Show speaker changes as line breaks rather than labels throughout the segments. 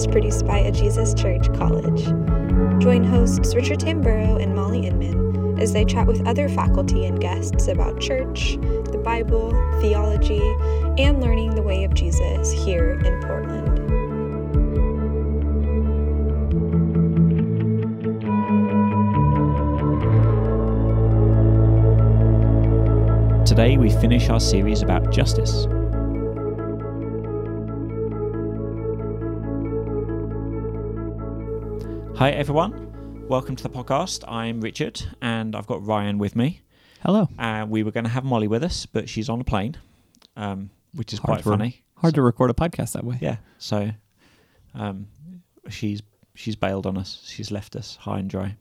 podcast produced by A Jesus Church College. Join hosts Richard Tamburo and Molly Inman as they chat with other faculty and guests about church, the Bible, theology, and learning the way of Jesus here in Portland.
Today we finish our series about justice. Hi everyone, welcome to the podcast. I'm Richard and I've got Ryan with me.
Hello.
Uh, we were going to have Molly with us, but she's on a plane, um, which is
Hard
quite
for-
funny.
Hard to record a podcast that way.
Yeah, so um, she's she's bailed on us. She's left us high and dry,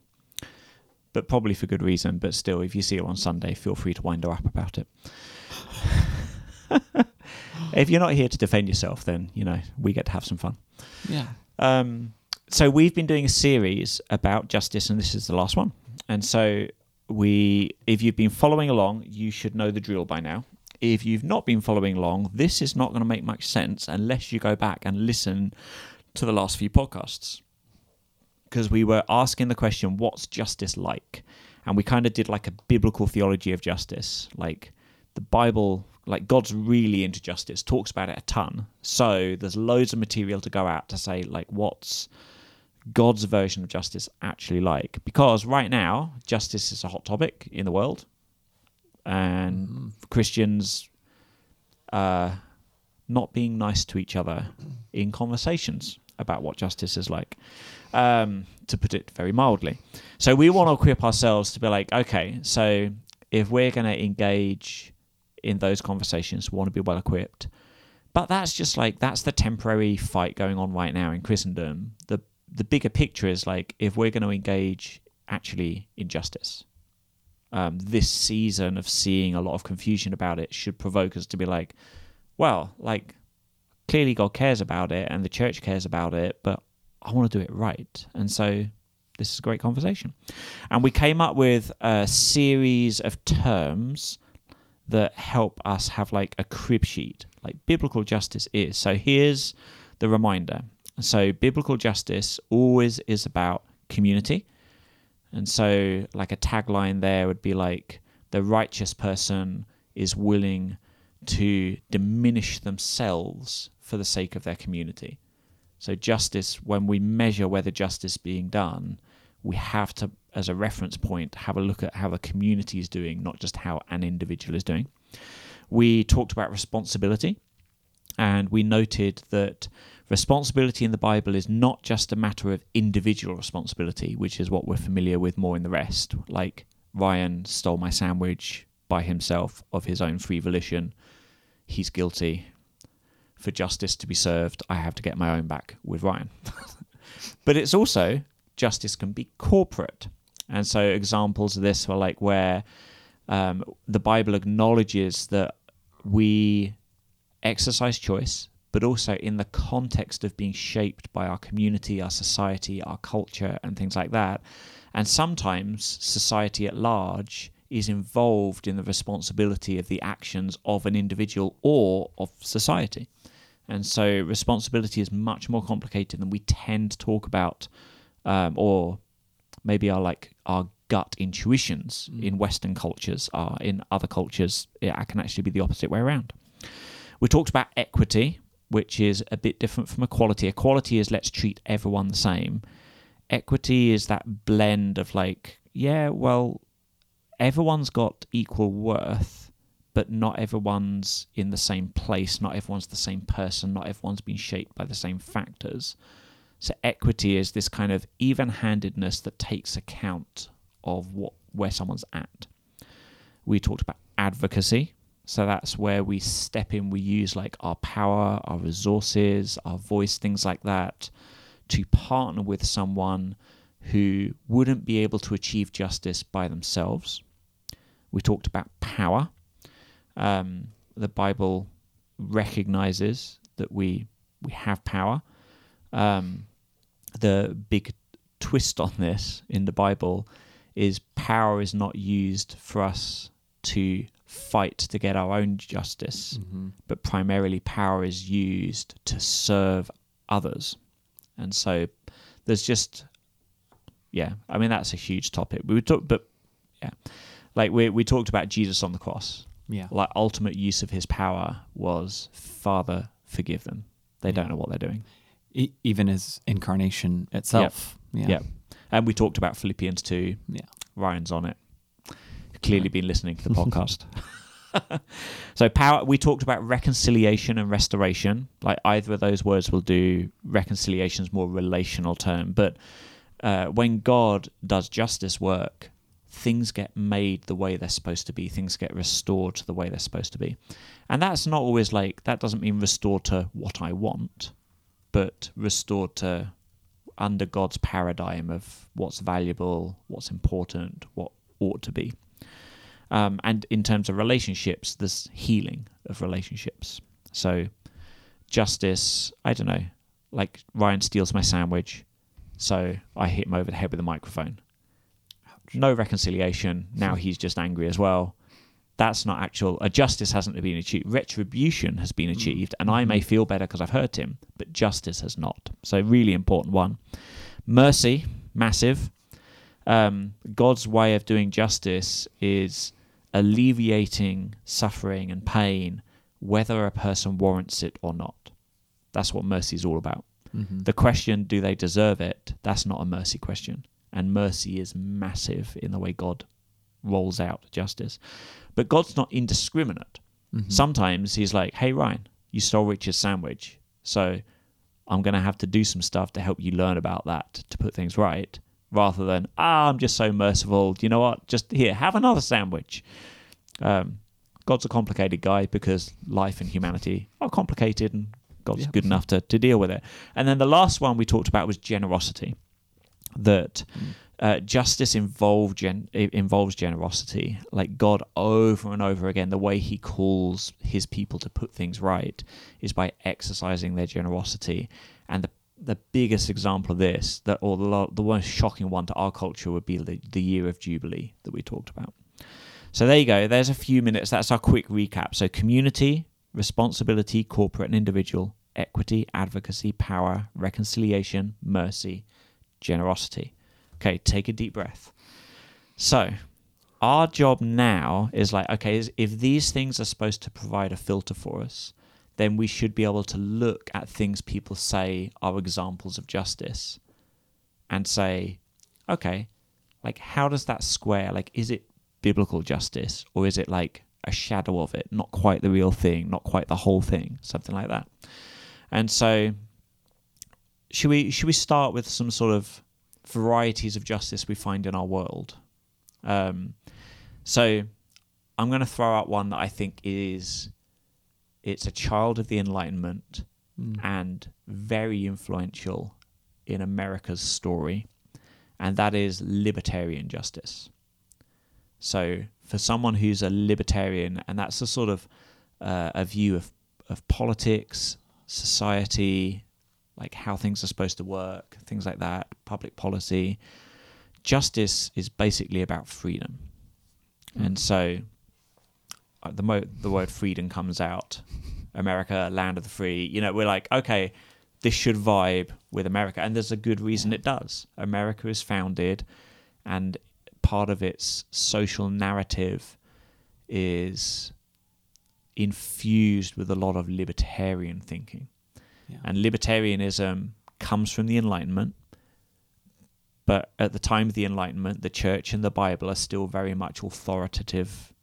but probably for good reason. But still, if you see her on Sunday, feel free to wind her up about it. if you're not here to defend yourself, then you know we get to have some fun.
Yeah.
Um, so we've been doing a series about justice, and this is the last one. And so we, if you've been following along, you should know the drill by now. If you've not been following along, this is not going to make much sense unless you go back and listen to the last few podcasts. Because we were asking the question, what's justice like? And we kind of did like a biblical theology of justice. Like the Bible, like God's really into justice, talks about it a ton. So there's loads of material to go out to say, like, what's God's version of justice actually like? Because right now, justice is a hot topic in the world, and Christians uh, not being nice to each other in conversations about what justice is like, um, to put it very mildly. So we want to equip ourselves to be like, okay, so if we're going to engage in those conversations, we want to be well equipped. But that's just like that's the temporary fight going on right now in Christendom. The the bigger picture is like if we're going to engage actually in justice, um, this season of seeing a lot of confusion about it should provoke us to be like, well, like clearly God cares about it and the church cares about it, but I want to do it right. And so this is a great conversation. And we came up with a series of terms that help us have like a crib sheet, like biblical justice is. So here's the reminder. So biblical justice always is about community. And so like a tagline there would be like the righteous person is willing to diminish themselves for the sake of their community. So justice when we measure whether justice is being done, we have to as a reference point have a look at how the community is doing, not just how an individual is doing. We talked about responsibility and we noted that responsibility in the Bible is not just a matter of individual responsibility, which is what we're familiar with more in the rest. Like Ryan stole my sandwich by himself of his own free volition. He's guilty. For justice to be served, I have to get my own back with Ryan. but it's also justice can be corporate. And so examples of this were like where um, the Bible acknowledges that we exercise choice, but also in the context of being shaped by our community, our society, our culture, and things like that. And sometimes society at large is involved in the responsibility of the actions of an individual or of society. And so responsibility is much more complicated than we tend to talk about, um, or maybe our like our gut intuitions in Western cultures are. In other cultures, it can actually be the opposite way around. We talked about equity, which is a bit different from equality. Equality is let's treat everyone the same. Equity is that blend of like, yeah, well, everyone's got equal worth, but not everyone's in the same place, not everyone's the same person, not everyone's been shaped by the same factors. So equity is this kind of even-handedness that takes account of what where someone's at. We talked about advocacy, so that's where we step in, we use like our power, our resources, our voice, things like that, to partner with someone who wouldn't be able to achieve justice by themselves. We talked about power. Um, the Bible recognizes that we we have power. Um, the big twist on this in the Bible is power is not used for us to fight to get our own justice, mm-hmm. but primarily power is used to serve others. And so there's just yeah, I mean that's a huge topic. We would talk, but yeah, like we we talked about Jesus on the cross.
Yeah.
Like ultimate use of his power was Father, forgive them. They don't know what they're doing.
E- even his incarnation itself.
Yeah.
Yeah.
And we talked about Philippians 2.
Yeah.
Ryan's on it. Clearly been listening to the podcast. so power we talked about reconciliation and restoration. Like either of those words will do reconciliation's more relational term, but uh, when God does justice work, things get made the way they're supposed to be. Things get restored to the way they're supposed to be. And that's not always like that doesn't mean restored to what I want, but restored to under God's paradigm of what's valuable, what's important, what ought to be. Um, and in terms of relationships, there's healing of relationships. So, justice, I don't know, like Ryan steals my sandwich, so I hit him over the head with a microphone. No reconciliation. Now he's just angry as well. That's not actual. A justice hasn't been achieved. Retribution has been achieved, and I may feel better because I've hurt him, but justice has not. So, really important one. Mercy, massive. Um, God's way of doing justice is alleviating suffering and pain, whether a person warrants it or not. That's what mercy is all about.
Mhm.
The question, do they deserve it? That's not a mercy question. And mercy is massive in the way God rolls out justice. But God's not indiscriminate.
Mhm.
Sometimes he's like, hey, Ryan, you stole Richard's sandwich. So I'm going to have to do some stuff to help you learn about that to put things right. Rather than, ah, I'm just so merciful. You know what? Just here, have another sandwich. Um, God's a complicated guy because life and humanity are complicated and God's
Yeah.
good enough to, to deal with it. And then the last one we talked about was generosity. That uh, justice involve gen- involves generosity. Like God, over and over again, the way He calls His people to put things right is by exercising their generosity. And the the biggest example of this, that or the the most shocking one to our culture, would be the, the year of Jubilee that we talked about. So there you go. There's a few minutes. That's our quick recap. So community, responsibility, corporate and individual, equity, advocacy, power, reconciliation, mercy, generosity. Okay, take a deep breath. So, our job now is like, okay, is- if these things are supposed to provide a filter for us, then we should be able to look at things people say are examples of justice and say, okay, like, how does that square? Like, is it biblical justice or is it like a shadow of it, not quite the real thing, not quite the whole thing, something like that? And so, should we should we start with some sort of varieties of justice we find in our world? Um, so I'm going to throw out one that I think is it's a child of the Enlightenment
Mm.
and very influential in America's story, and that is libertarian justice. So, for someone who's a libertarian, and that's a sort of uh, a view of, of politics, society, like how things are supposed to work, things like that, public policy, justice is basically about freedom. And so, Uh, the mo- the word freedom comes out. America, land of the free. You know, we're like, okay, this should vibe with America, and there's a good reason it does. America is founded, and part of its social narrative is infused with a lot of libertarian thinking.
Yeah.
And libertarianism comes from the Enlightenment, but at the time of the Enlightenment, the church and the Bible are still very much authoritative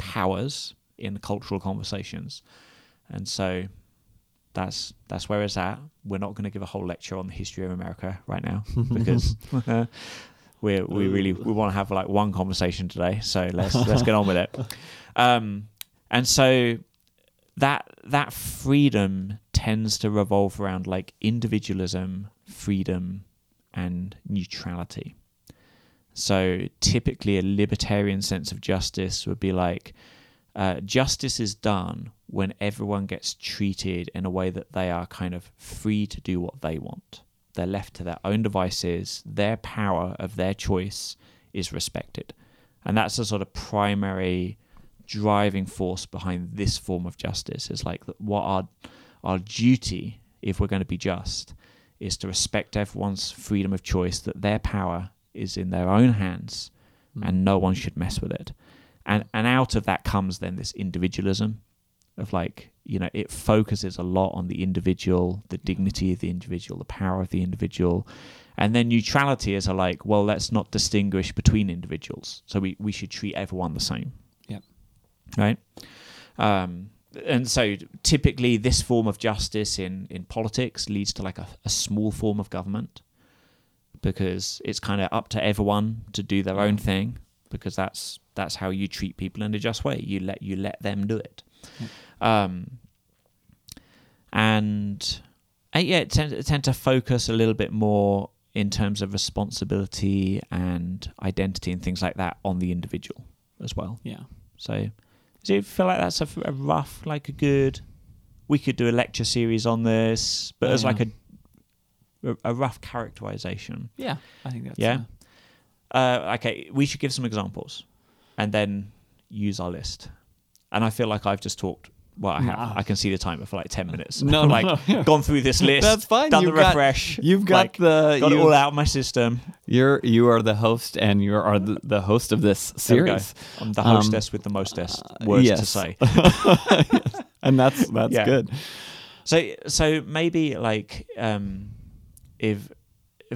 powers in cultural conversations. And so that's that's where it's at. We're not going to give a whole lecture on the history of America right now because we we really we want to have like one conversation today. So let's let's get on with it. Um, and so that that freedom tends to revolve around like individualism, freedom, and neutrality. So typically, a libertarian sense of justice would be like uh, justice is done when everyone gets treated in a way that they are kind of free to do what they want. They're left to their own devices. Their power of their choice is respected, and that's the sort of primary driving force behind this form of justice. Is like what our our duty, if we're going to be just, is to respect everyone's freedom of choice, that their power is in their own hands
Mm.
and no one should mess with it. And and out of that comes then this individualism of like, you know, it focuses a lot on the individual, the dignity of the individual, the power of the individual. And then neutrality is a like, well, let's not distinguish between individuals. So we, we should treat everyone the same.
Yep.
Right? Um, and so typically this form of justice in, in politics leads to like a, a small form of government because it's kind of up to everyone to do their own thing because that's that's how you treat people in a just way. You let you let them do it. Um, and uh, yeah, it tend, tend to focus a little bit more in terms of responsibility and identity and things like that on the individual as well.
Yeah.
So, do you feel like that's a rough, like a good? We could do a lecture series on this, but
Oh,
as
yeah.
like a a- rough characterization.
Yeah. I think that's
Yeah.
uh,
Uh, okay, we should give some examples, and then use our list. And I feel like I've just talked. Well, I have.
Nah.
I can see the timer for like ten minutes.
No, no,
like
no, yeah.
gone through this list.
That's fine.
Done
You've
the
got-
refresh.
You've got
like,
the
got it
you,
all out of my system.
You're you are the host and you are the, the host of this
There we go.
series,
I'm the
Um,
hostess with the mostest
uh,
words to
yes.
say.
and that's that's
Yeah.
good.
So so maybe like um if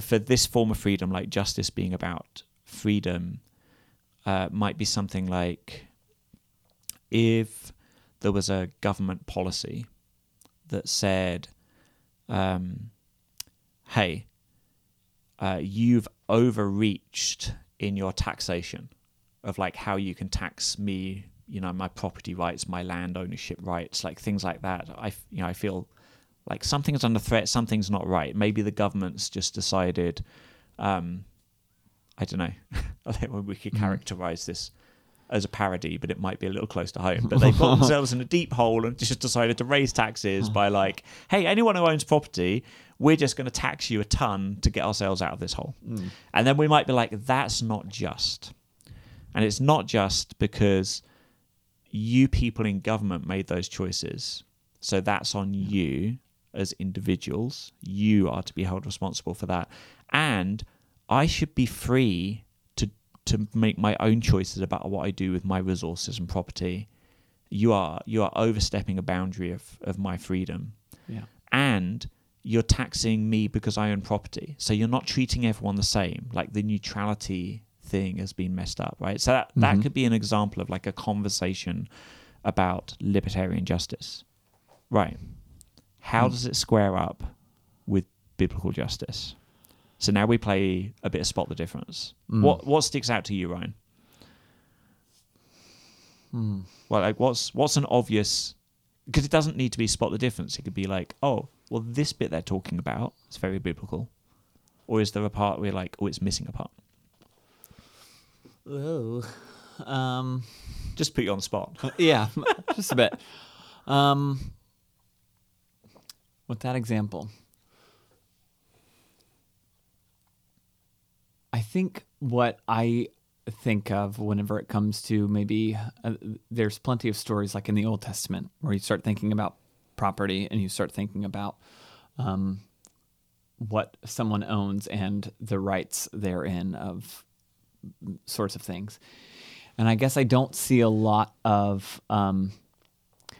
for this form of freedom, like justice being about freedom, uh, might be something like if there was a government policy that said, um, "Hey, uh, you've overreached in your taxation of like how you can tax me, you know, my property rights, my land ownership rights, like things like that." I, you know, I feel like something's under threat, something's not right. Maybe the government's just decided, um, I don't know, I think we could characterize this as a parody, but it might be a little close to home. But they've got themselves in a deep hole and just decided to raise taxes by like, hey, anyone who owns property, we're just going to tax you a ton to get ourselves out of this hole. And then we might be like, that's not just. And it's not just because you people in government made those choices. So that's on you as individuals. You are to be held responsible for that. And I should be free to to make my own choices about what I do with my resources and property. You are you are overstepping a boundary of, of my freedom.
Yeah.
And you're taxing me because I own property. So you're not treating everyone the same. Like the neutrality thing has been messed up, right? So that, that
Mhm.
could be an example of like a conversation about libertarian justice. Right. How
Mm.
does it square up with biblical justice? So now we play a bit of spot the difference.
Mm.
What what sticks out to you, Ryan?
Hmm.
Well, like what's what's an obvious because it doesn't need to be spot the difference. It could be like, oh, well, this bit they're talking about is very biblical, or is there a part where you're like, oh, it's missing a part?
Oh. Um.
Just put you on the spot.
yeah, just a bit. Um, with that example, I think what I think of whenever it comes to maybe uh, there's plenty of stories like in the Old Testament where you start thinking about property and you start thinking about um, what someone owns and the rights therein of sorts of things. And I guess I don't see a lot of. Um,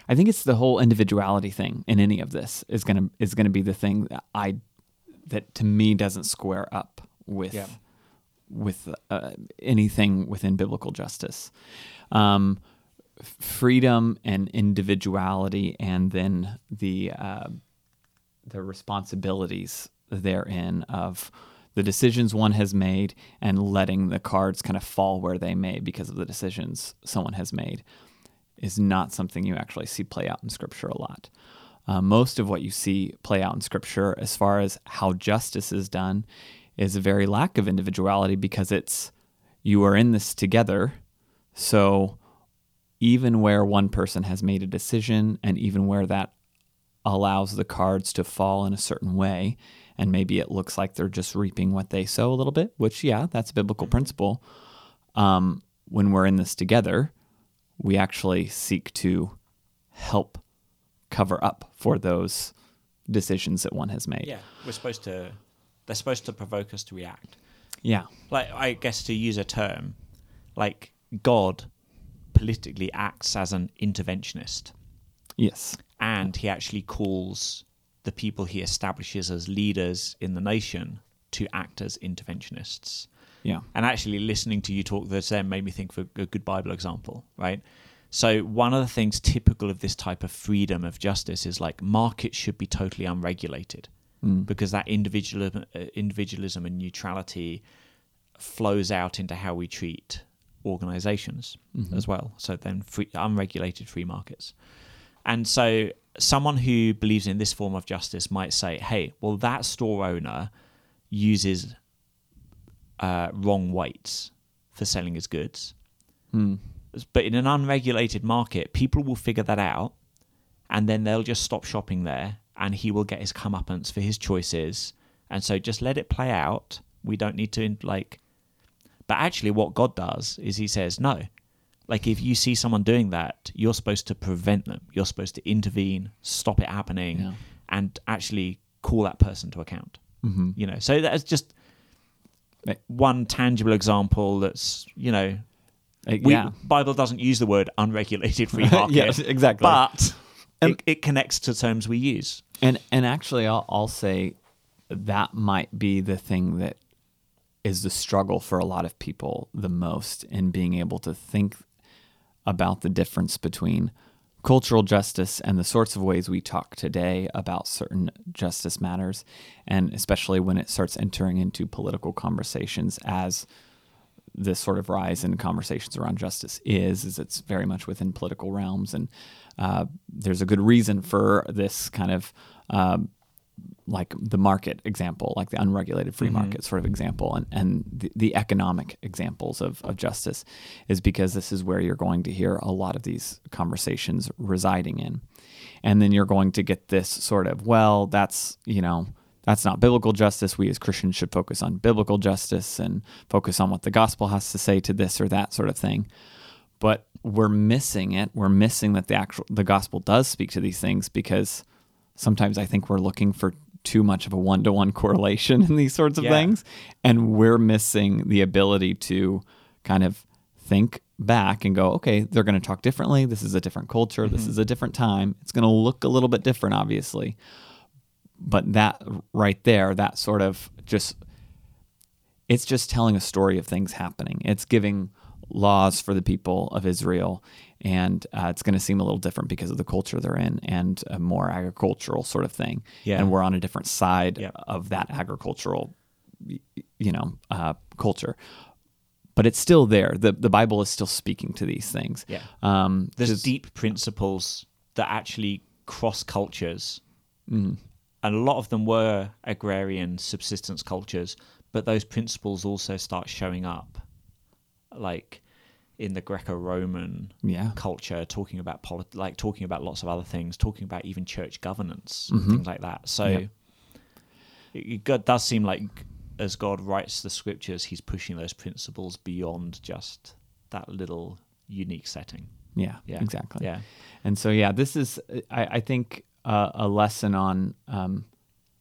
I think it's the whole individuality thing in any of this is gonna is gonna be the thing that I that to me doesn't square up with
Yeah.
with uh, anything within biblical justice. Um, freedom and individuality, and then the uh, the responsibilities therein of the decisions one has made and letting the cards kind of fall where they may because of the decisions someone has made is not something you actually see play out in scripture a lot. Uh, most of what you see play out in scripture as far as how justice is done is a very lack of individuality because it's you are in this together. So even where one person has made a decision and even where that allows the cards to fall in a certain way and maybe it looks like they're just reaping what they sow a little bit which yeah that's a biblical principle um, when we're in this together we actually seek to help cover up for those decisions that one has made.
Yeah, we're supposed to. They're supposed to provoke us to react.
Yeah.
Like I guess to use a term, like God politically acts as an interventionist,
Yes.
and he actually calls the people he establishes as leaders in the nation to act as interventionists.
Yeah.
And actually, listening to you talk this then made me think of a good Bible example, right? So, one of the things typical of this type of freedom of justice is like markets should be totally unregulated
Mm.
because that individualism, uh, individualism and neutrality flows out into how we treat organizations
Mhm.
as well. So, then free, unregulated free markets. And so, someone who believes in this form of justice might say, hey, well, that store owner uses uh, wrong weights for selling his goods.
Mm.
But in an unregulated market, people will figure that out and then they'll just stop shopping there and he will get his comeuppance for his choices. And so just let it play out. We don't need to, like. But actually, what God does is he says, no. Like, if you see someone doing that, you're supposed to prevent them. You're supposed to intervene, stop it happening,
Yeah.
and actually call that person to account
hmm
you know so that's just. One tangible example that's you know we,
yeah.
bible doesn't use the word unregulated free market
yes, exactly.
but
And-
it, it connects to terms we use
And and actually, I'll, I'll say that might be the thing that is the struggle for a lot of people the most in being able to think about the difference between cultural justice and the sorts of ways we talk today about certain justice matters, and especially when it starts entering into political conversations as this sort of rise in conversations around justice is is it's very much within political realms. And uh, there's a good reason for this kind of um, like the market example like the unregulated free
Mhm.
market sort of example and, and the, the economic examples of, of justice is because this is where you're going to hear a lot of these conversations residing in and then you're going to get this sort of well that's you know that's not biblical justice. We as Christians should focus on biblical justice and focus on what the gospel has to say to this or that sort of thing. But we're missing it. We're missing that the actual the gospel does speak to these things because sometimes I think we're looking for too much of a one to one correlation in these sorts of
Yeah.
things, and we're missing the ability to kind of think back and go, okay, they're going to talk differently. This is a different culture. This mm-hmm. is a different time. It's going to look a little bit different, obviously but that right there that sort of just it's just telling a story of things happening it's giving laws for the people of israel and uh, it's going to seem a little different because of the culture they're in and a more agricultural sort of thing.
Yeah.
and we're on a different side
Yeah.
of that agricultural you know uh, culture. But it's still there. The, the bible is still speaking to these things.
Yeah.
Um,
there's
just-
deep principles that actually cross cultures.
Mhm.
and a lot of them were agrarian subsistence cultures but those principles also start showing up like in the greco-roman
yeah.
culture talking about polit- like talking about lots of other things talking about even church governance
Mhm.
things like that. So
Yeah.
it, it does seem like as god writes the scriptures he's pushing those principles beyond just that little unique setting.
Yeah
yeah.
exactly.
Yeah.
And so, yeah, this is, I, I think, uh, a lesson on um,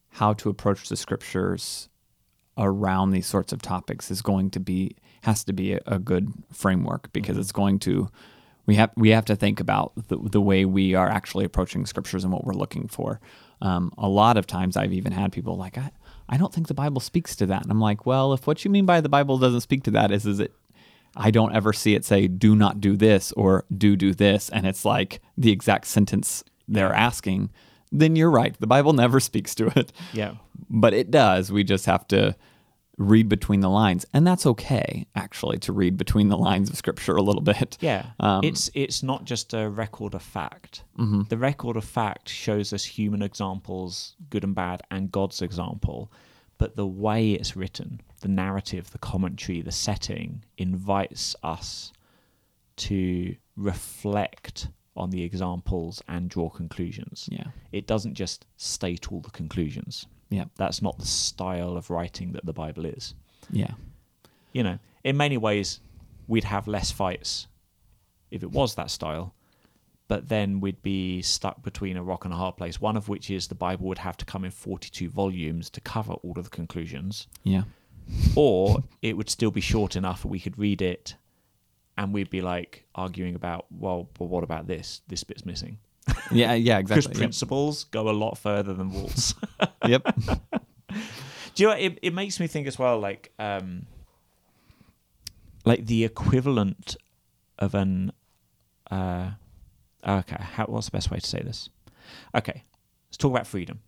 how to approach the scriptures around these sorts of topics is going to be has to be a, a good framework because it's going to we have we have to think about the, the way we are actually approaching scriptures and what we're looking for. Um, a lot of times, I've even had people like, I, I don't think the Bible speaks to that, and I'm like, well, if what you mean by the Bible doesn't speak to that is is it I don't ever see it say do not do this or do do this and it's like the exact sentence they're asking, then you're right. The Bible never speaks to it.
yeah
But it does. We just have to read between the lines. And that's okay actually to read between the lines of scripture a little bit.
Yeah,
Um,
it's it's not just a record of fact.
Mhm.
The record of fact shows us human examples, good and bad, and God's example. But the way it's written, the narrative, the commentary, the setting invites us to reflect on the examples and draw conclusions.
Yeah.
It doesn't just state all the conclusions.
Yeah.
That's not the style of writing that the Bible is
Yeah.
you know, in many ways, we'd have less fights if it was that style. but then we'd be stuck between a rock and a hard place. One of which is the Bible would have to come in 42 volumes to cover all of the conclusions,
Yeah.
or it would still be short enough that we could read it and we'd be like arguing about, well, but what about this? This bit's missing.
Yeah. Yeah.
Because
Exactly. Yep.
principles go a lot further than walls.
yep.
Do you know, it, it makes me think as well, like, um, like the equivalent of an, uh, okay, how, what's the best way to say this? Okay, let's talk about freedom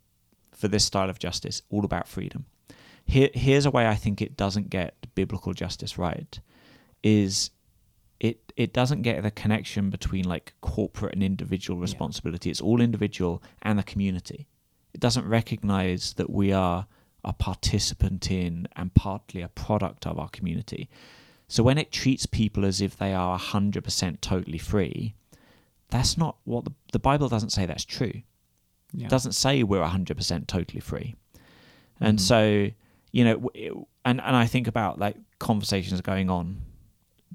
for this style of justice, all about freedom. Here, here's a way I think it doesn't get biblical justice right, is it it doesn't get the connection between like corporate and individual responsibility. It's all individual and the community. It doesn't recognize that we are a participant in and partly a product of our community. So when it treats people as if they are 100% totally free, that's not what the, the Bible doesn't say that's true.
Yeah.
It doesn't say we're 100% totally free. And
Mhm.
so, you know, and, and I think about like conversations going on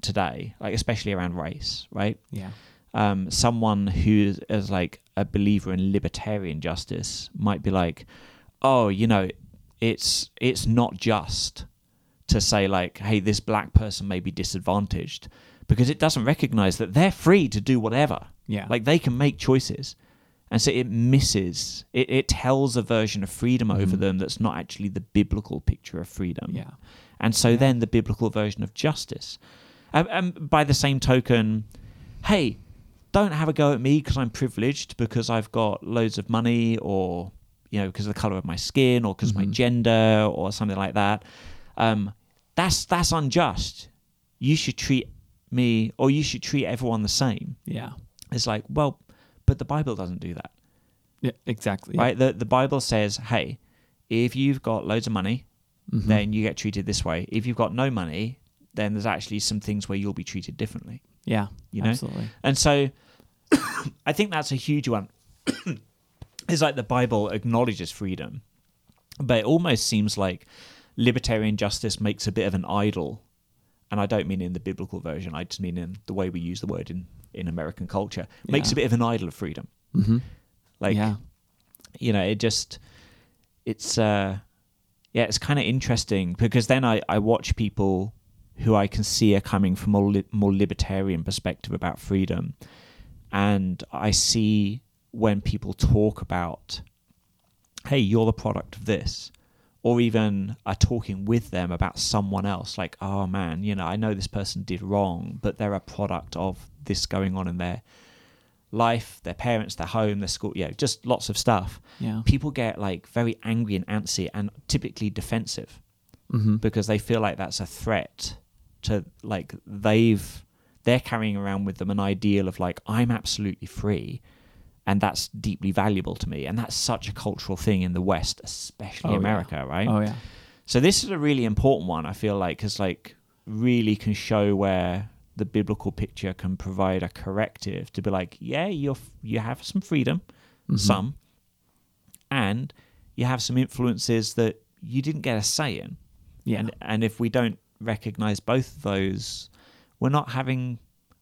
today, like especially around race, right?
Yeah.
um, someone who is like a believer in libertarian justice might be like, oh, you know, it's it's not just to say like, hey, this black person may be disadvantaged because it doesn't recognize that they're free to do whatever.
Yeah.
Like they can make choices. And so it misses, it, it tells a version of freedom over
Mhm.
them that's not actually the biblical picture of freedom.
Yeah.
And so then the biblical version of justice. And, and by the same token, hey, don't have a go at me because I'm privileged because I've got loads of money or, you know, because of the color of my skin or because of my gender or something like that. Um, that's that's unjust. You should treat me or you should treat everyone the same.
Yeah.
It's like, well, but the Bible doesn't do that
Yeah. Exactly.
right? The the Bible says, hey, if you've got loads of money,
Mhm.
then you get treated this way. If you've got no money, then there's actually some things where you'll be treated differently.
Yeah.
you know?
Absolutely.
And so, I think that's a huge one. it's like the Bible acknowledges freedom, but it almost seems like libertarian justice makes a bit of an idol. And I don't mean in the biblical version. I just mean in the way we use the word in, in American culture. Makes
Yeah.
a bit of an idol of freedom.
Mm-hmm.
Like,
yeah.
you know it just it's uh yeah it's kind of interesting because then i i watch people who i can see are coming from a li- more libertarian perspective about freedom and i see when people talk about hey you're the product of this or even are talking with them about someone else like oh man you know i know this person did wrong but they're a product of this going on in their life their parents their home their school yeah just lots of stuff
Yeah.
people get like very angry and antsy and typically defensive
Mm-hmm.
because they feel like that's a threat to like they've they're carrying around with them an ideal of like I'm absolutely free and that's deeply valuable to me and that's such a cultural thing in the west especially
Oh, yeah.
America right
Oh yeah.
so this is a really important one I feel like cuz like really can show where the biblical picture can provide a corrective to be like yeah you're you have some freedom
Mhm.
some and you have some influences that you didn't get a say in
Yeah.
and and if we don't recognize both of those we're not having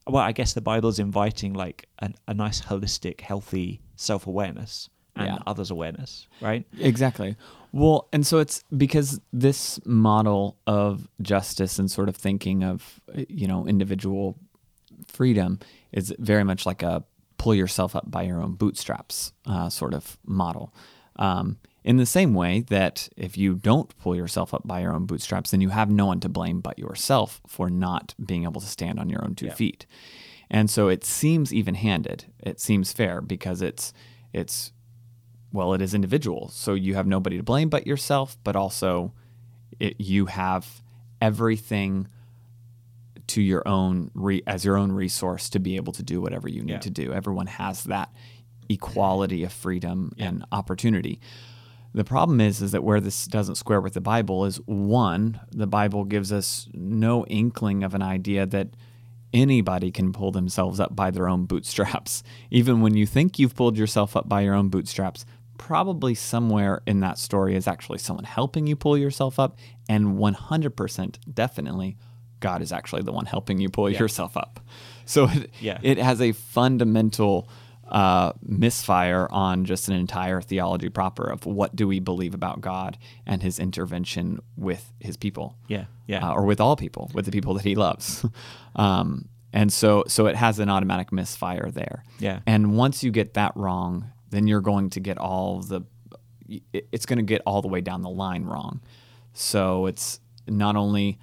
well i guess the bible's inviting like an, a nice holistic healthy self-awareness and
Yeah.
others awareness right
Exactly. Well, and so it's because this model of justice and sort of thinking of, you know, individual freedom is very much like a pull yourself up by your own bootstraps uh, sort of model. Um, in the same way that if you don't pull yourself up by your own bootstraps, then you have no one to blame but yourself for not being able to stand on your own two
Yeah.
feet. And so it seems even-handed. It seems fair because it's it's well, it is individual. So you have nobody to blame but yourself, but also it, you have everything to your own re, as your own resource to be able to do whatever you need
Yeah.
to do. Everyone has that equality of freedom and opportunity. The problem is is that where this doesn't square with the Bible is one, the Bible gives us no inkling of an idea that anybody can pull themselves up by their own bootstraps. Even when you think you've pulled yourself up by your own bootstraps, probably somewhere in that story is actually someone helping you pull yourself up and 100% definitely God is actually the one helping you pull yourself up. So it,
Yeah.
it has a fundamental uh, misfire on just an entire theology proper of what do we believe about God and His intervention with His people.
Yeah, yeah.
uh, or with all people, with the people that He loves. um, and so, so it has an automatic misfire there.
Yeah.
And once you get that wrong, then you're going to get all the. It's going to get all the way down the line wrong. So it's not only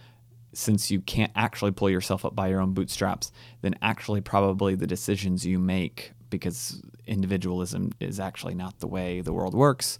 since you can't actually pull yourself up by your own bootstraps, then actually probably the decisions you make, because individualism is actually not the way the world works,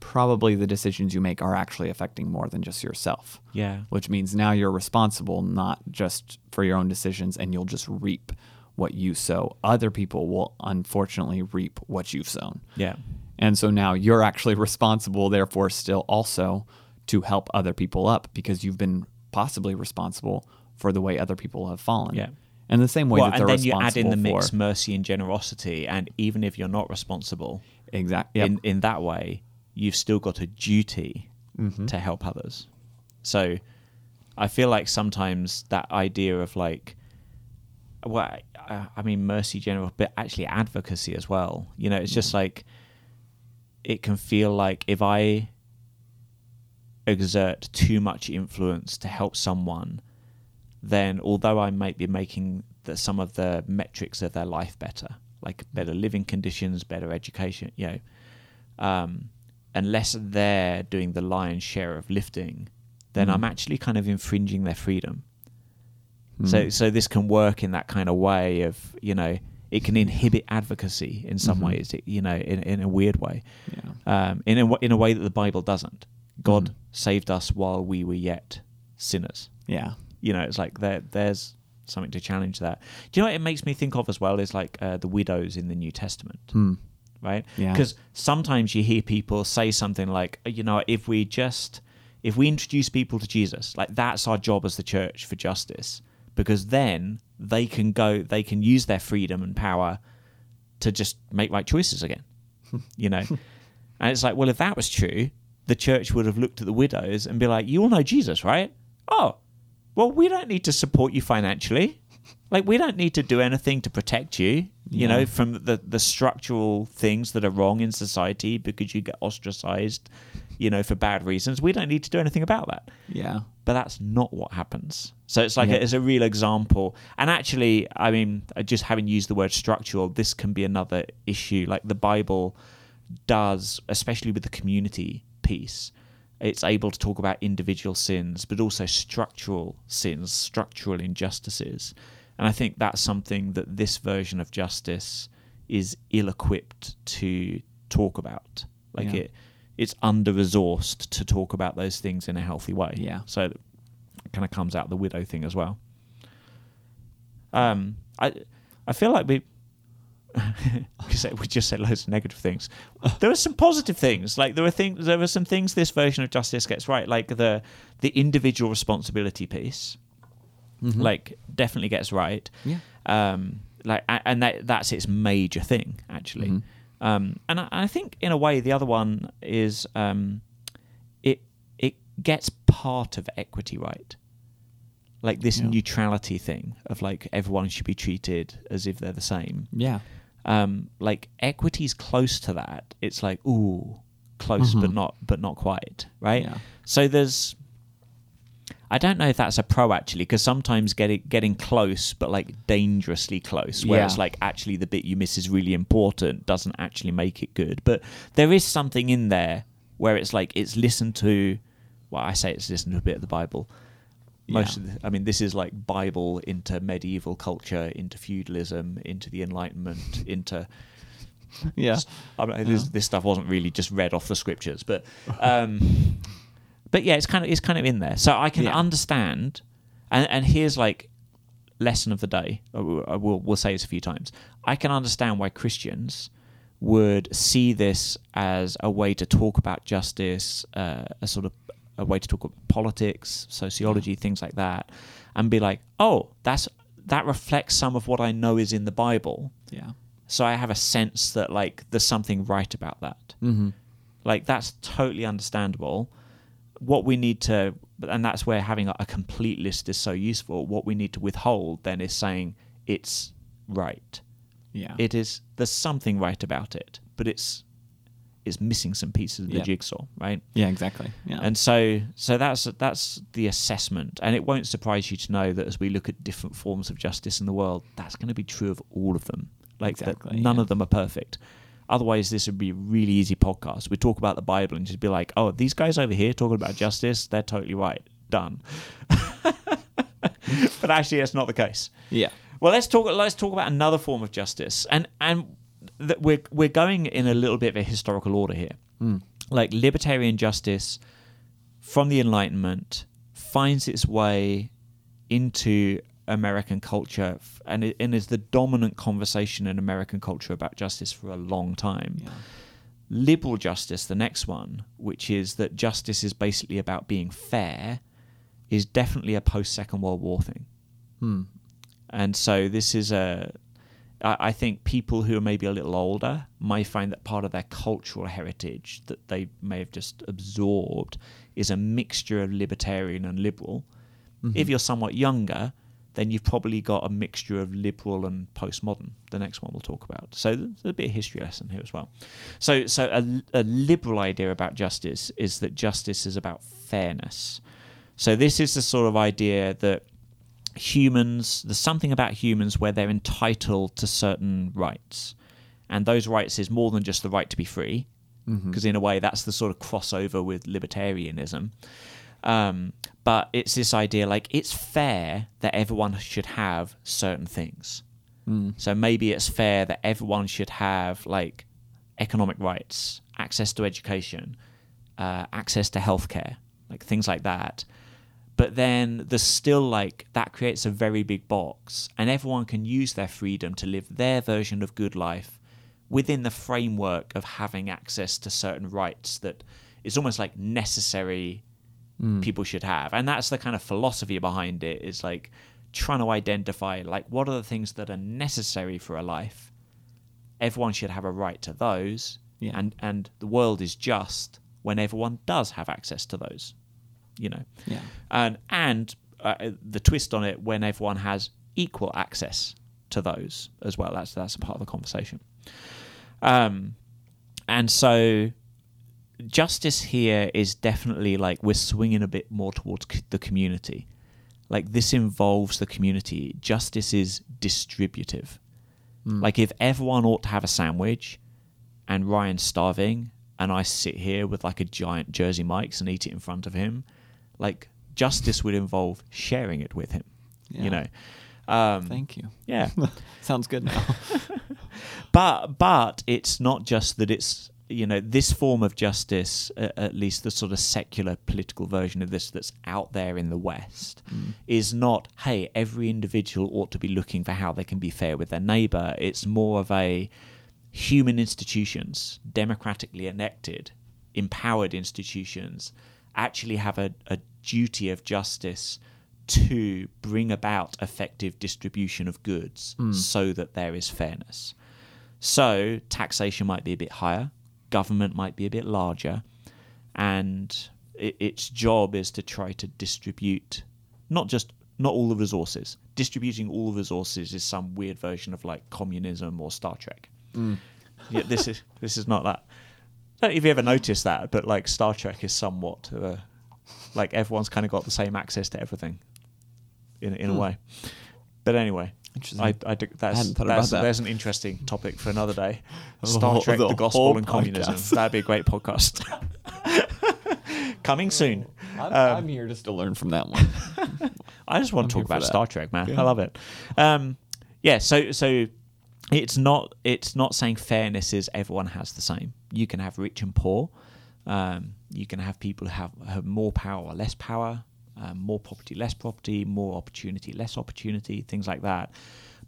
probably the decisions you make are actually affecting more than just yourself.
Yeah.
Which means now you're responsible not just for your own decisions and you'll just reap what you sow. Other people will unfortunately reap what you've sown.
Yeah.
And so now you're actually responsible, therefore, still also to help other people up because you've been possibly responsible for the way other people have fallen.
Yeah.
And the same way
Well,
that
and then you add in the mix
for
mercy and generosity, and even if you're not responsible
exactly
in in that way, you've still got a duty
Mm-hmm.
to help others. So, I feel like sometimes that idea of like, well, I, I mean, mercy, general, but actually advocacy as well. You know, it's just
Mm-hmm.
like it can feel like if I exert too much influence to help someone, then although I might be making the, some of the metrics of their life better, like better living conditions, better education, you know, um, unless they're doing the lion's share of lifting, then I'm actually kind of infringing their freedom. So, so this can work in that kind of way of, you know, it can inhibit advocacy in some ways, it- you know, in, in a weird way,
Yeah.
um, in a w- in a way that the Bible doesn't. God
Mhm.
saved us while we were yet sinners.
Yeah.
You know, it's like there there's something to challenge that. Do you know what it makes me think of as well? Is like uh, the widows in the New Testament
Hmm.
right?
Yeah.
Because sometimes you hear people say something like, you know, if we just if we introduce people to Jesus, like that's our job as the church for justice, because then they can go, they can use their freedom and power to just make right choices again, you know. and it's like, well, if that was true, the church would have looked at the widows and be like, you all know Jesus, right? Oh, well, we don't need to support you financially. Like we don't need to do anything to protect you, you
Yeah.
know, from the the structural things that are wrong in society because you get ostracized, you know, for bad reasons. We don't need to do anything about that.
Yeah.
But that's not what happens. So it's like
Yeah.
a, it's a real example. And actually, I mean, just having used the word structural, this can be another issue. Like the Bible does, especially with the community piece, it's able to talk about individual sins, but also structural sins, structural injustices. And I think that's something that this version of justice is ill equipped to talk about. Like
Yeah.
it, it's under resourced to talk about those things in a healthy way.
Yeah.
So it kind of comes out the widow thing as well. Um, I I feel like we we we just said loads of negative things. There are some positive things. Like there are things. There are some things this version of justice gets right. Like the the individual responsibility piece. Like definitely gets right.
Yeah.
Um, like and that that's its major thing actually.
Mhm.
Um, and I, I think in a way the other one is um, it it gets part of equity right. Like this
Yeah.
neutrality thing of like everyone should be treated as if they're the same.
Yeah.
Um, like equity's close to that. It's like ooh, close but
Mhm.
not but not quite right.
Yeah.
So there's. I don't know if that's a pro actually, because sometimes getting getting close, but like dangerously close, where it's like actually the bit you miss is really important, doesn't actually make it good. But there is something in there where it's like it's listened to. Well, I say it's listened to a bit of the Bible. Most
Yeah.
of the, I mean, this is like Bible into medieval culture, into feudalism, into the Enlightenment, into
Yeah.
I mean, this, this stuff wasn't really just read off the scriptures, but um, but yeah, it's kind of it's kind of in there, so I can
Yeah.
understand. And and here's like lesson of the day. I I will- we'll say this a few times. I can understand why Christians would see this as a way to talk about justice, uh, a sort of a way to talk about politics, sociology, things like that, and be like, oh, that's that reflects some of what I know is in the Bible.
Yeah.
So I have a sense that like there's something right about that.
Mm-hmm.
Like that's totally understandable. What we need to, and that's where having a, a complete list is so useful. What we need to withhold then is saying it's right.
Yeah.
It is there's something right about it, but it's it's missing some pieces of the
Yeah.
jigsaw, right?
yeah, exactly. Yeah.
And so so that's that's the assessment, and it won't surprise you to know that as we look at different forms of justice in the world, that's going to be true of all of them. Like
Exactly,
none
yeah.
of them are perfect. Otherwise, this would be a really easy podcast. We talk about the Bible and just be like, "Oh, these guys over here talking about justice, they're totally right." Done. but actually, that's not the case.
yeah.
Well, let's talk. Let's talk about another form of justice, and and that we're we're going in a little bit of a historical order here. Like libertarian justice from the Enlightenment finds its way into American culture, f- and it, and is the dominant conversation in American culture about justice for a long time.
Yeah.
Liberal justice, the next one, which is that justice is basically about being fair, is definitely a post Second World War thing
Hmm.
and so this is a I I think people who are maybe a little older may find that part of their cultural heritage that they may have just absorbed is a mixture of libertarian and liberal. Mm-hmm. If you're somewhat younger, then you've probably got a mixture of liberal and postmodern. The next one we'll talk about. So there's a bit of history lesson here as well. So so a, a liberal idea about justice is that justice is about fairness. So this is the sort of idea that humans there's something about humans where they're entitled to certain rights. And those rights is more than just the right to be free because in a way that's the sort of crossover with libertarianism. Um, but it's this idea like it's fair that everyone should have certain things. So maybe it's fair that everyone should have like economic rights access to education uh, access to healthcare like things like that but then there's still like that creates a very big box and everyone can use their freedom to live their version of good life within the framework of having access to certain rights that is almost like necessary hmm. people should have. And that's the kind of philosophy behind it is like trying to identify like what are the things that are necessary for a life? Everyone should have a right to those
Yeah.
and and the world is just when everyone does have access to those you know.
Yeah.
and and uh, the twist on it when everyone has equal access to those as well that's that's a part of the conversation. Um and so justice here is definitely like we're swinging a bit more towards c- the community. Like this involves the community. Justice is distributive. Like if everyone ought to have a sandwich and Ryan's starving and I sit here with like a giant Jersey Mike's and eat it in front of him, like justice would involve sharing it with him.
Yeah.
You know. Um,
Thank you.
yeah.
Sounds good now.
but but it's not just that it's you know this form of justice uh, at least the sort of secular political version of this that's out there in the west is not hey every individual ought to be looking for how they can be fair with their neighbor it's more of a human institutions democratically elected empowered institutions actually have a, a duty of justice to bring about effective distribution of goods hmm. so that there is fairness so taxation might be a bit higher, government might be a bit larger, and i its job is to try to distribute not just not all the resources. Distributing all the resources is some weird version of like communism or Star Trek. Hmm. Yeah, this is this is not that. I don't know if you ever noticed that, but like Star Trek is somewhat like everyone's kind of got the same access to everything in in a way. But anyway,
Interesting.
I, I do- that's,
thought
that's
about that.
there's an interesting topic for another day. Star Trek,
the
the, gospel, and communism.
podcast.
That'd be a great podcast. Coming soon.
I'm,
Um,
I'm here just to learn from that one.
I just want
I'm
to talk about. Star Trek, man.
Yeah.
I love it. Um, yeah, so so it's not it's not saying fairness is everyone has the same. You can have rich and poor. Um, you can have people who have, have more power or less power, um, more property, less property, more opportunity, less opportunity, things like that.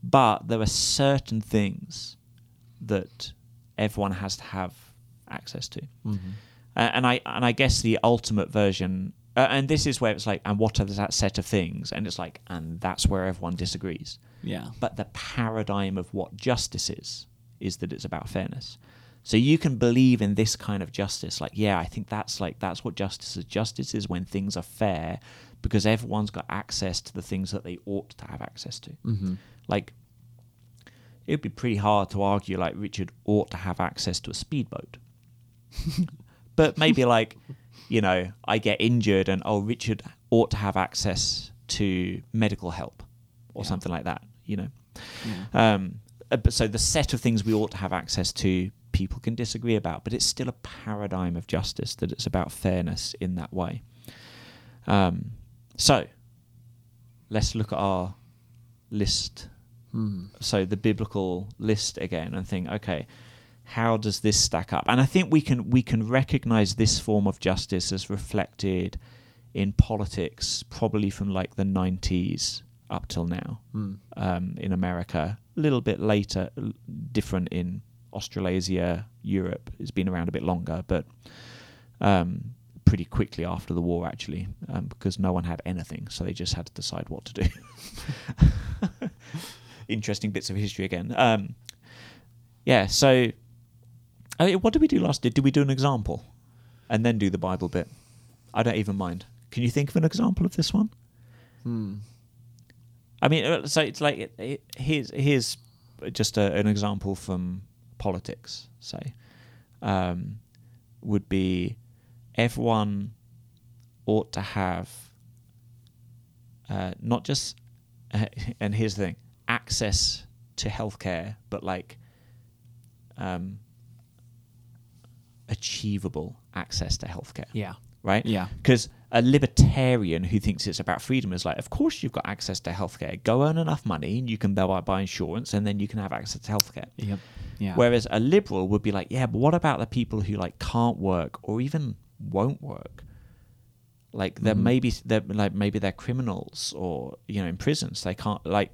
But there are certain things that everyone has to have access to. Uh, and I and I guess the ultimate version, uh, and this is where it's like, and what are that set of things? And it's like, and that's where everyone disagrees.
Yeah.
But the paradigm of what justice is is that it's about fairness. So you can believe in this kind of justice, like yeah, I think that's like that's what justice is. Justice is when things are fair because everyone's got access to the things that they ought to have access to.
Mm-hmm.
Like it'd be pretty hard to argue like Richard ought to have access to a speedboat. but maybe like, you know, I get injured and oh, Richard ought to have access to medical help or
Yeah.
something like that, you know.
Yeah.
Um, uh, but so the set of things we ought to have access to, people can disagree about, but it's still a paradigm of justice that it's about fairness in that way. Um, so let's look at our list.
Hmm.
So the biblical list again, and think, okay, how does this stack up? And I think we can we can recognize this form of justice as reflected in politics, probably from like the '90s up till now
Hmm.
um, in America. A little bit later, l- different in Australasia, Europe. It's been around a bit longer, but um, pretty quickly after the war, actually, um, because no one had anything, so they just had to decide what to do. Interesting bits of history again. Um, yeah, so uh, what did we do last? Did did we do an example, and then do the Bible bit? I don't even mind. Can you think of an example of this one?
Hmm.
I mean, uh, so it's like it, it, here's here's just a, an example from politics. Say, um, would be everyone ought to have uh, not just uh, and here's the thing access to healthcare, but like um, achievable access to healthcare,
Yeah.
right?
Yeah.
Because a libertarian who thinks it's about freedom is like, of course you've got access to healthcare. Go earn enough money and you can buy, buy insurance and then you can have access to healthcare.
Yep. Yeah.
Whereas a liberal would be like, yeah, but what about the people who like can't work or even won't work? Like they're
Mhm.
maybe they're like maybe they're criminals or you know in prisons they can't like.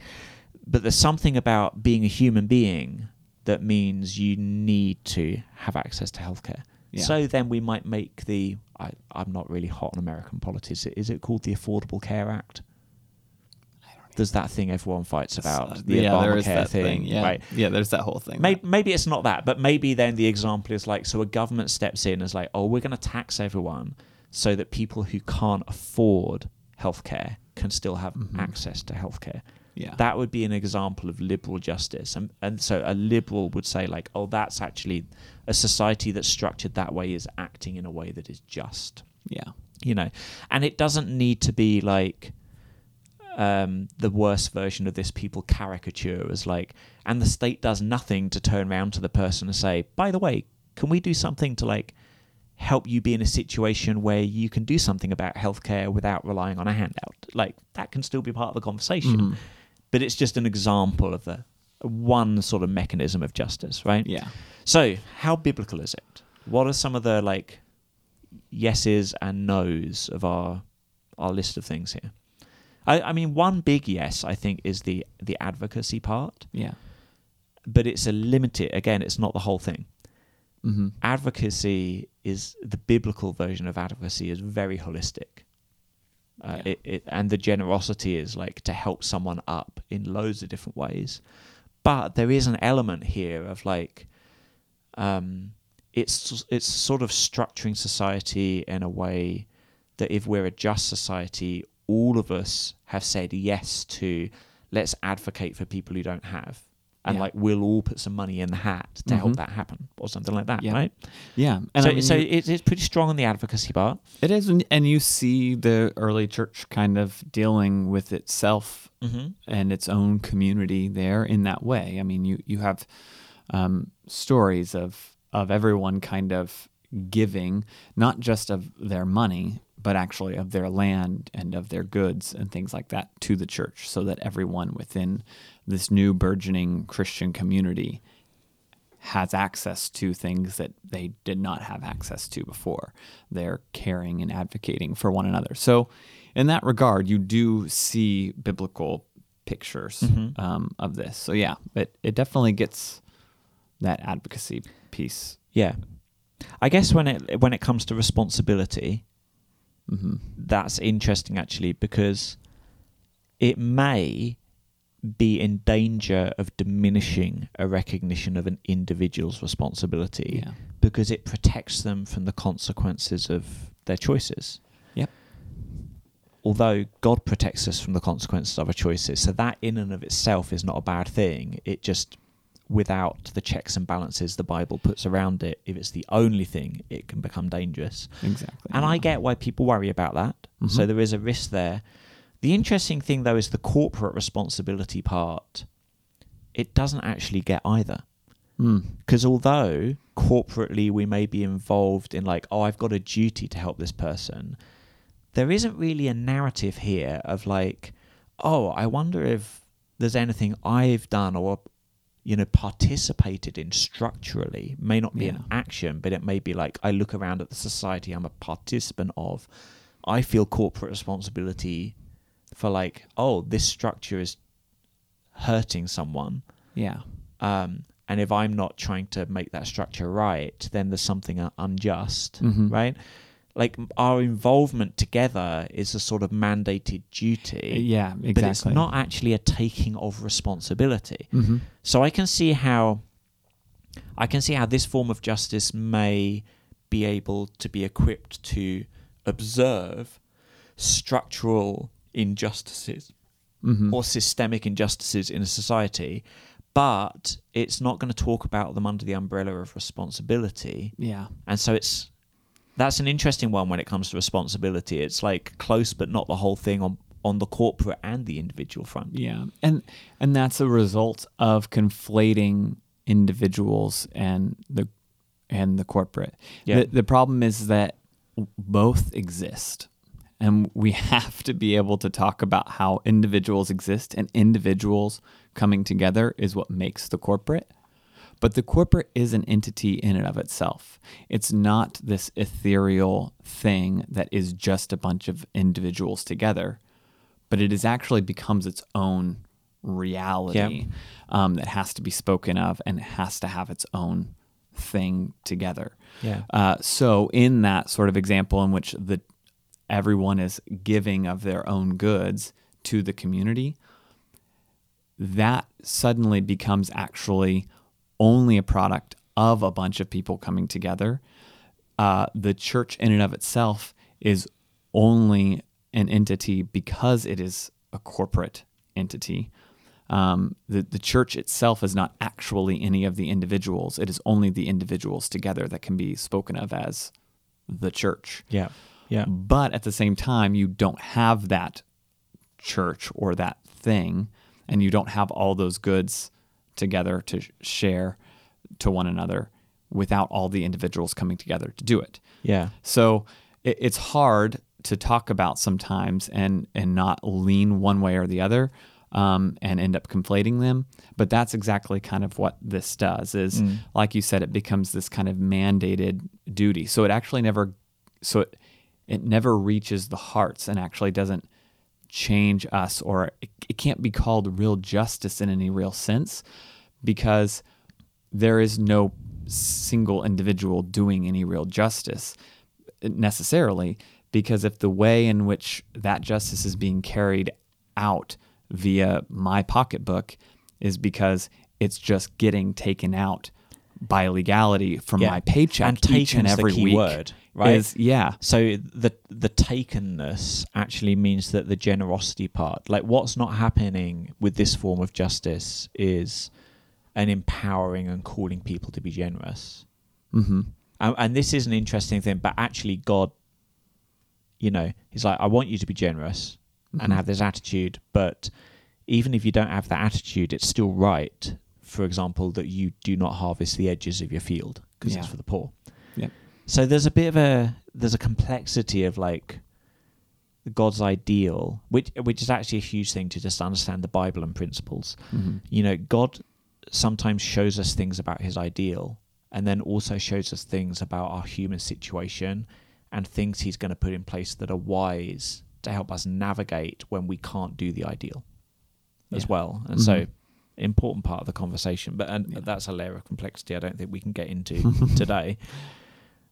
But there's something about being a human being that means you need to have access to healthcare.
Yeah.
So then we might make the I, I'm not really hot on American politics. Is it called the Affordable Care Act? There's that thing everyone fights about,
Uh,
the
yeah,
Obamacare
is that
thing,
thing. Yeah.
right?
Yeah. There's that whole thing.
Maybe, maybe it's not that, but maybe then the example is like so a government steps in as like, oh, we're going to tax everyone so that people who can't afford healthcare can still have
Mhm.
access to healthcare.
Yeah.
That would be an example of liberal justice, and and so a liberal would say like, oh, that's actually a society that's structured that way is acting in a way that is just
yeah.
you know and it doesn't need to be like um, the worst version of this people caricature as like and the state does nothing to turn around to the person and say by the way can we do something to like help you be in a situation where you can do something about healthcare without relying on a handout like that can still be part of the conversation
Mhm.
but it's just an example of the one sort of mechanism of justice right
Yeah.
so, how biblical is it? What are some of the like yeses and nos of our our list of things here? I, I mean, one big yes, I think, is the the advocacy part,
Yeah.
but it's a limited. Again, it's not the whole thing.
Mm-hmm.
Advocacy is the biblical version of advocacy is very holistic. Uh,
Yeah.
it, it, and the generosity is like to help someone up in loads of different ways. But there is an element here of like, um, it's it's sort of structuring society in a way that if we're a just society, all of us have said yes to let's advocate for people who don't have, and
Yeah.
like we'll all put some money in the hat to help
Mhm.
that happen or something like that,
Yeah.
right?
Yeah. And
so
I mean,
so it's, it's pretty strong on the advocacy part.
it is, and- and you see the early church kind of dealing with itself
Mm-hmm.
and its own community there in that way. I mean, you you have um, stories of of everyone kind of giving, not just of their money, but actually of their land and of their goods and things like that to the church, so that everyone within this new burgeoning Christian community has access to things that they did not have access to before. They're caring and advocating for one another. So, in that regard, you do see biblical pictures
Mhm.
um, of this. So, yeah, it, it definitely gets that advocacy piece.
Yeah, I guess when it when it comes to responsibility,
hmm
that's interesting actually because it may be in danger of diminishing a recognition of an individual's responsibility
Yeah.
because it protects them from the consequences of their choices.
Yep.
Although God protects us from the consequences of our choices, so that in and of itself is not a bad thing. It just without the checks and balances the Bible puts around it, if it's the only thing, it can become dangerous.
Exactly.
And I get why people worry about that. So
Mhm.
there is a risk there. The interesting thing, though, is the corporate responsibility part. It doesn't actually get either.
Mm.
Because although corporately we may be involved in, like, oh, I've got a duty to help this person, there isn't really a narrative here of, like, oh, I wonder if there's anything I've done or, you know, participated in structurally. May not be
Yeah.
an action, but it may be like I look around at the society I'm a participant of. I feel corporate responsibility for, like, oh, this structure is hurting someone
Yeah.
um, and if I'm not trying to make that structure right, then there's something un- unjust,
Mhm.
right? Like our involvement together is a sort of mandated duty,
Yeah. Exactly.
but it's not actually a taking of responsibility.
hmm
So I can see how I can see how this form of justice may be able to be equipped to observe structural injustices
hmm
or systemic injustices in a society, but it's not going to talk about them under the umbrella of responsibility.
Yeah.
And so it's that's an interesting one when it comes to responsibility. It's like close but not the whole thing on on the corporate and the individual front.
Yeah, and and that's a result of conflating individuals and the and the corporate.
Yeah.
The, the problem is that both exist, and we have to be able to talk about how individuals exist and individuals coming together is what makes the corporate. But the corporate is an entity in and of itself. It's not this ethereal thing that is just a bunch of individuals together but it is actually becomes its own reality um, that has to be spoken of and has to have its own thing together.
Yeah.
Uh, so in that sort of example in which the everyone is giving of their own goods to the community, that suddenly becomes actually only a product of a bunch of people coming together. Uh, the church in and of itself is only an entity because it is a corporate entity. Um, the, the church itself is not actually any of the individuals. It is only the individuals together that can be spoken of as the church.
Yeah. Yeah.
But at the same time, you don't have that church or that thing, and you don't have all those goods together to share to one another without all the individuals coming together to do it.
Yeah.
So it, it's hard to talk about sometimes and and not lean one way or the other um, and end up conflating them. But that's exactly kind of what this does. Is like you said, it becomes this kind of mandated duty. So it actually never so it, it never reaches the hearts and actually doesn't change us or it, can't be called real justice in any real sense because there is no single individual doing any real justice eh, necessarily because if the way in which that justice is being carried out via my pocketbook is because it's just getting taken out by legality from
Yeah.
my paycheck
And
each and every week
word, right?
is yeah
So the the takenness actually means that the generosity part, like what's not happening with this form of justice, is an empowering and calling people to be generous.
hmm
And, and this is an interesting thing, but actually, God, you know, He's like, I want you to be generous and
Mhm.
have this attitude, but even if you don't have that attitude, it's still right. For example, that you do not harvest the edges of your field because it's for the poor.
Yep.
So there's a bit of a there's a complexity of like God's ideal, which which is actually a huge thing to just understand the Bible and principles.
hmm
You know, God sometimes shows us things about His ideal, and then also shows us things about our human situation and things He's going to put in place that are wise to help us navigate when we can't do the ideal as well. And so,
Mhm.
Important part of the conversation, but and
Yeah.
that's a layer of complexity I don't think we can get into today.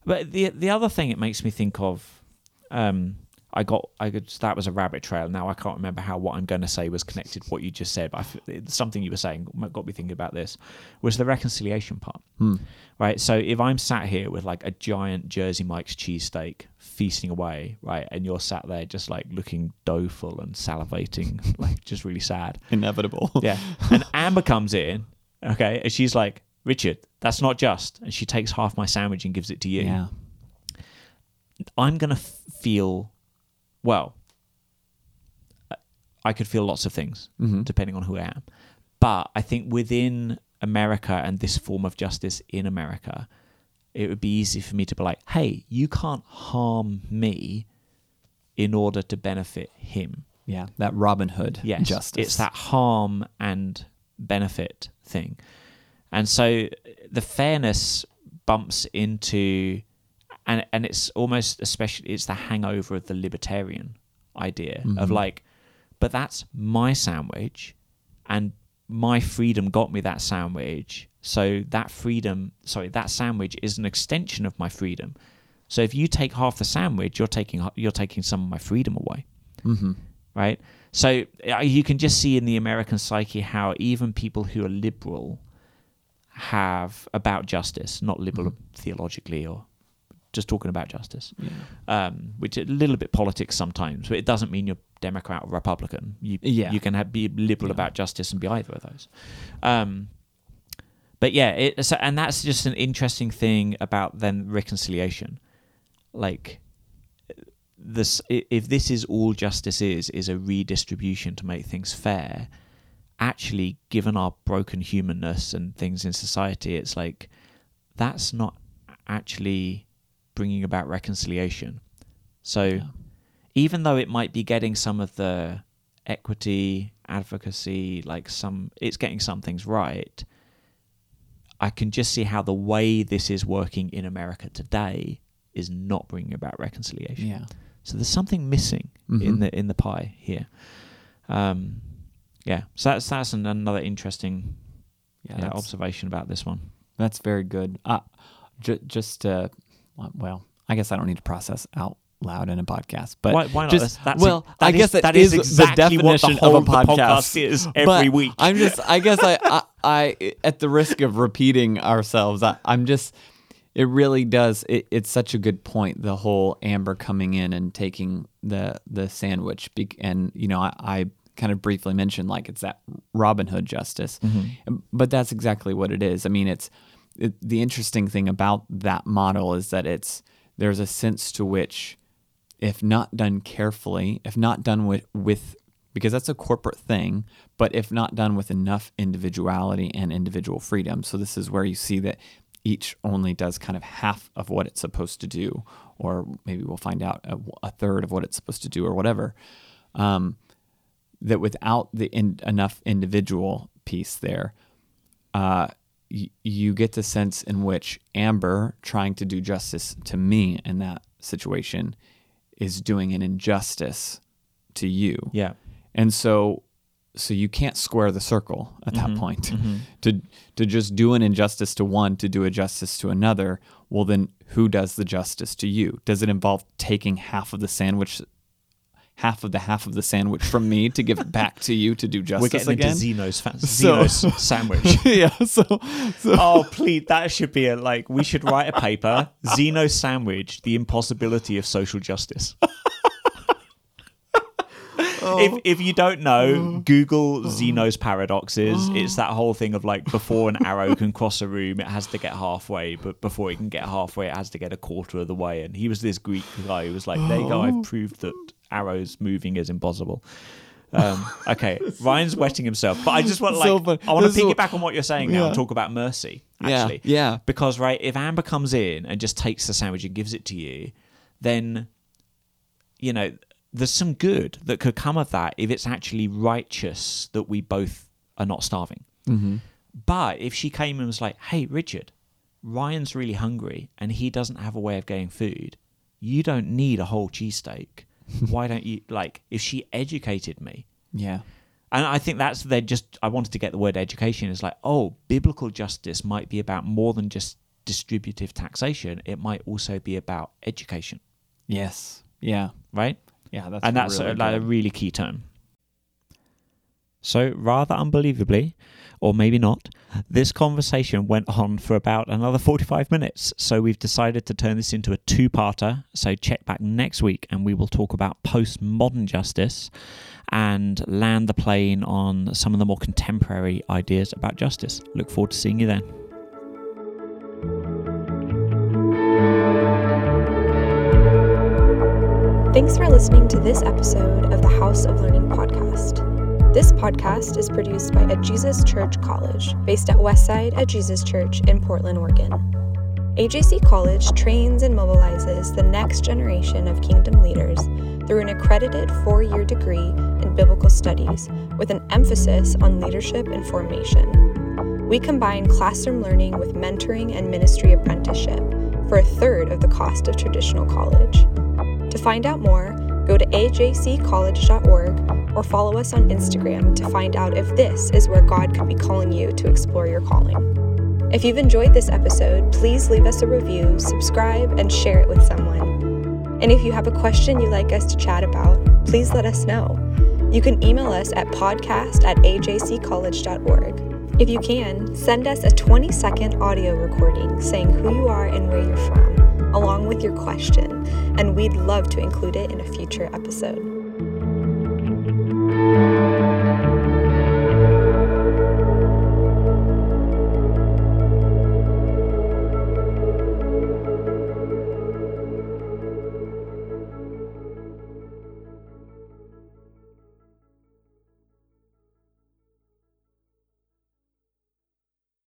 But the the other thing it makes me think of, um, I got I could, that was a rabbit trail. Now I can't remember how what I'm going to say was connected to what you just said, but I something you were saying got me thinking about this was the reconciliation part,
Hmm.
right? So if I'm sat here with like a giant Jersey Mike's cheesesteak feasting away, right, and you're sat there just like looking doleful and salivating, like just really sad,
inevitable
yeah. And Amber comes in Okay. And she's like, Richard, that's not just. And she takes half my sandwich and gives it to you.
Yeah.
I'm going to f- feel, well, I could feel lots of things
Mhm.
depending on who I am. But I think within America and this form of justice in America, it would be easy for me to be like, hey, you can't harm me in order to benefit him.
Yeah. That Robin Hood
Yes.
justice.
It's that harm and benefit thing. And so the fairness bumps into and and it's almost especially it's the hangover of the libertarian idea of
Mhm.
like but that's my sandwich and my freedom got me that sandwich so that freedom sorry that sandwich is an extension of my freedom so if you take half the sandwich you're taking you're taking some of my freedom away
Mm-hmm.
right? So uh, you can just see in the American psyche how even people who are liberal have about justice, not liberal
Mm-hmm.
theologically or just talking about justice,
Yeah.
um, which is a little bit politics sometimes, but it doesn't mean you're Democrat or Republican. You
Yeah.
you can have, be liberal
Yeah.
about justice and be either of those. Um, but yeah, it, so, and that's just an interesting thing about then reconciliation, like this if this is all justice is is a redistribution to make things fair actually given our broken humanness and things in society it's like that's not actually bringing about reconciliation so
Yeah.
even though it might be getting some of the equity advocacy like some it's getting some things right i can just see how the way this is working in america today is not bringing about reconciliation
Yeah.
so there's something missing in
Mhm.
the in the pie here. Um, yeah, so that's that's an, another interesting
Yeah.
yeah, observation about this one.
That's very good. Uh, j- just uh, well, I guess I don't need to process out loud in a podcast, but
why, why not?
just-
That's- that's
well,
that
I
is-
guess that
that
is
is
the
exactly what the
definition
whole
of a
the
podcast.
podcast is every
But
week.
I'm just, I guess I, I, I, at the risk of repeating ourselves, I, I'm just, it really does. It, it's such a good point. The whole Amber coming in and taking the the sandwich, be- and you know, I, I kind of briefly mentioned like it's that Robin Hood justice, mm-hmm. but that's exactly what it is. I mean, it's it, the interesting thing about that model is that it's there's a sense to which if not done carefully, if not done with, with because that's a corporate thing, but if not done with enough individuality and individual freedom. So this is where you see that each only does kind of half of what it's supposed to do, or maybe we'll find out a, a third of what it's supposed to do, or whatever. Um, that without the in, enough individual piece there, uh, y- you get the sense in which Amber trying to do justice to me in that situation is doing an injustice to you.
yeah,
And so so you can't square the circle at that
Mhm,
point.
mhm.
To to just do an injustice to one to do a justice to another, well then who does the justice to you? Does it involve taking half of the sandwich half of the half of the sandwich from me to give back to you to do justice we're
getting
again?
into Zeno's, fa-
So-
Zeno's sandwich.
yeah, so, so
oh, please, that should be a like. We should write a paper. Zeno's sandwich: the impossibility of social justice. If, if you don't know, oh. Google Zeno's paradoxes. It's that whole thing of like before an arrow can cross a room, it has to get halfway, but before it can get halfway, it has to get a quarter of the way. And he was this Greek guy who was like, "There you go, I've oh. proved that arrows moving is impossible." Um, okay, Ryan's wetting himself, but I just want like
So.
I want to
is-
piggyback on what you're saying now and talk about mercy.
Yeah, yeah.
because right, if Amber comes in and just takes the sandwich and gives it to you, then you know there's some good that could come of that if it's actually righteous that we both are not starving.
Mm-hmm.
But if she came and was like, "Hey, Richard, Ryan's really hungry and he doesn't have a way of getting food. You don't need a whole cheesesteak. Why don't you like?" If she educated me,
yeah.
and I think that's they just I wanted to get the word education is like, oh, biblical justice might be about more than just distributive taxation. It might also be about education,
Yes. Yeah.
right?
Yeah, that's
and that's
really
a, like a really key term. So rather unbelievably, or maybe not, This conversation went on for about another 45 minutes, so we've decided to turn this into a two parter. So check back next week and we will talk about postmodern justice and land the plane on some of the more contemporary ideas about justice. Look forward to seeing you then.
Thanks for listening to this episode of the House of Learning podcast. This podcast is produced by A Jesus Church College, based at Westside: A Jesus Church in Portland, Oregon. AJC College trains and mobilizes the next generation of kingdom leaders through an accredited four year degree in biblical studies with an emphasis on leadership and formation. We combine classroom learning with mentoring and ministry apprenticeship for a third of the cost of traditional college. To find out more, go to ajccollege.org or follow us on Instagram to find out if this is where God could be calling you to explore your calling. If you've enjoyed this episode, please leave us a review, subscribe, and share it with someone. And if you have a question you'd like us to chat about, please let us know. You can email us at podcast at ajccollege.org. If you can, send us a 20 second audio recording saying who you are and where you're from, along with your question, and we'd love to include it in a future episode.